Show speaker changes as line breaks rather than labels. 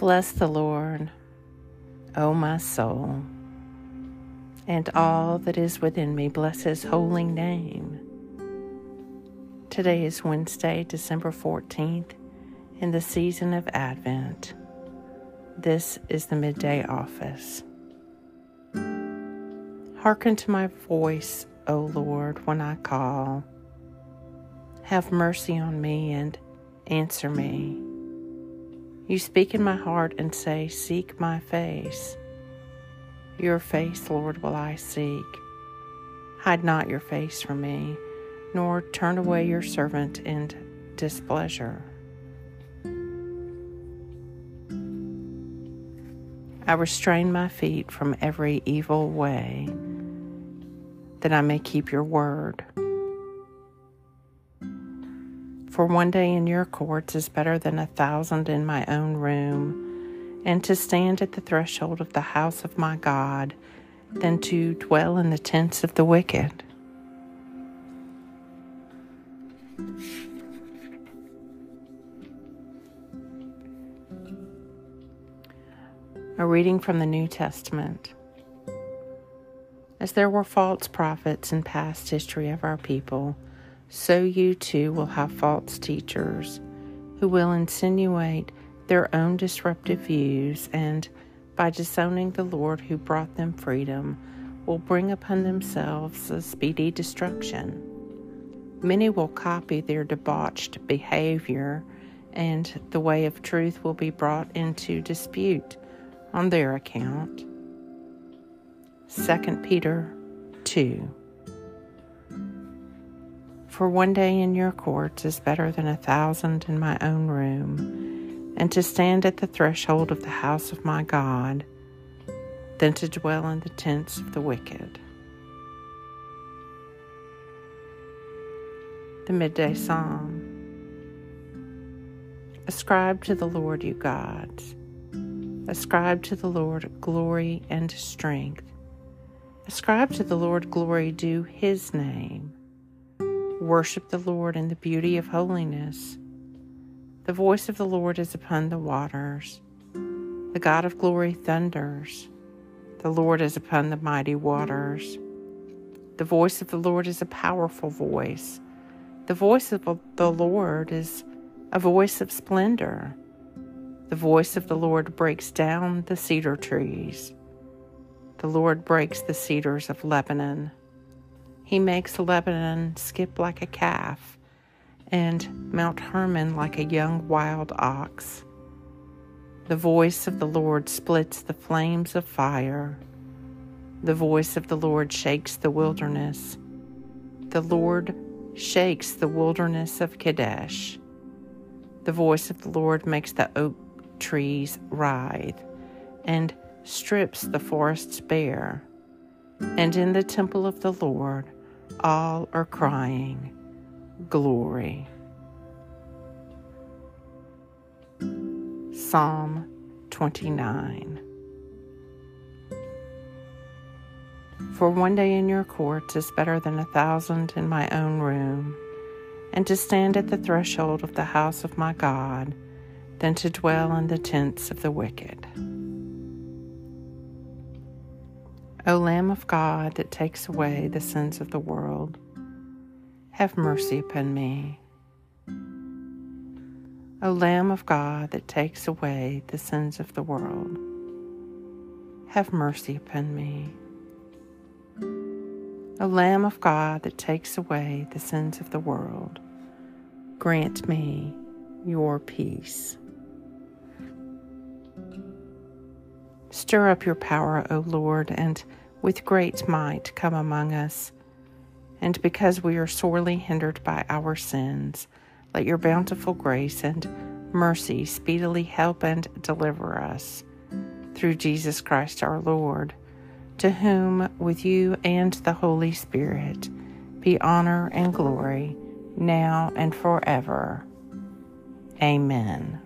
Bless the Lord, O my soul, and all that is within me, bless his holy name. Today is Wednesday, December 14th, in the season of Advent. This is the midday office. Hearken to my voice, O Lord, when I call. Have mercy on me and answer me. You speak in my heart and say, Seek my face. Your face, Lord, will I seek. Hide not your face from me, nor turn away your servant in displeasure. I restrain my feet from every evil way, that I may keep your word. For one day in your courts is better than a thousand in my own room, and to stand at the threshold of the house of my God than to dwell in the tents of the wicked. A reading from the New Testament. As there were false prophets in past history of our people, so you too will have false teachers who will insinuate their own disruptive views and, by disowning the Lord who brought them freedom, will bring upon themselves a speedy destruction. Many will copy their debauched behavior, and the way of truth will be brought into dispute on their account. 2 Peter 2 for one day in your courts is better than a thousand in my own room, and to stand at the threshold of the house of my God than to dwell in the tents of the wicked. The Midday Psalm Ascribe to the Lord, you gods. Ascribe to the Lord glory and strength. Ascribe to the Lord glory due his name. Worship the Lord in the beauty of holiness. The voice of the Lord is upon the waters. The God of glory thunders. The Lord is upon the mighty waters. The voice of the Lord is a powerful voice. The voice of the Lord is a voice of splendor. The voice of the Lord breaks down the cedar trees. The Lord breaks the cedars of Lebanon. He makes Lebanon skip like a calf, and Mount Hermon like a young wild ox. The voice of the Lord splits the flames of fire. The voice of the Lord shakes the wilderness. The Lord shakes the wilderness of Kadesh. The voice of the Lord makes the oak trees writhe and strips the forests bare. And in the temple of the Lord, all are crying, Glory. Psalm 29 For one day in your courts is better than a thousand in my own room, and to stand at the threshold of the house of my God than to dwell in the tents of the wicked. O Lamb of God that takes away the sins of the world, have mercy upon me. O Lamb of God that takes away the sins of the world, have mercy upon me. O Lamb of God that takes away the sins of the world, grant me your peace. Stir up your power, O Lord, and with great might come among us. And because we are sorely hindered by our sins, let your bountiful grace and mercy speedily help and deliver us. Through Jesus Christ our Lord, to whom, with you and the Holy Spirit, be honor and glory, now and forever. Amen.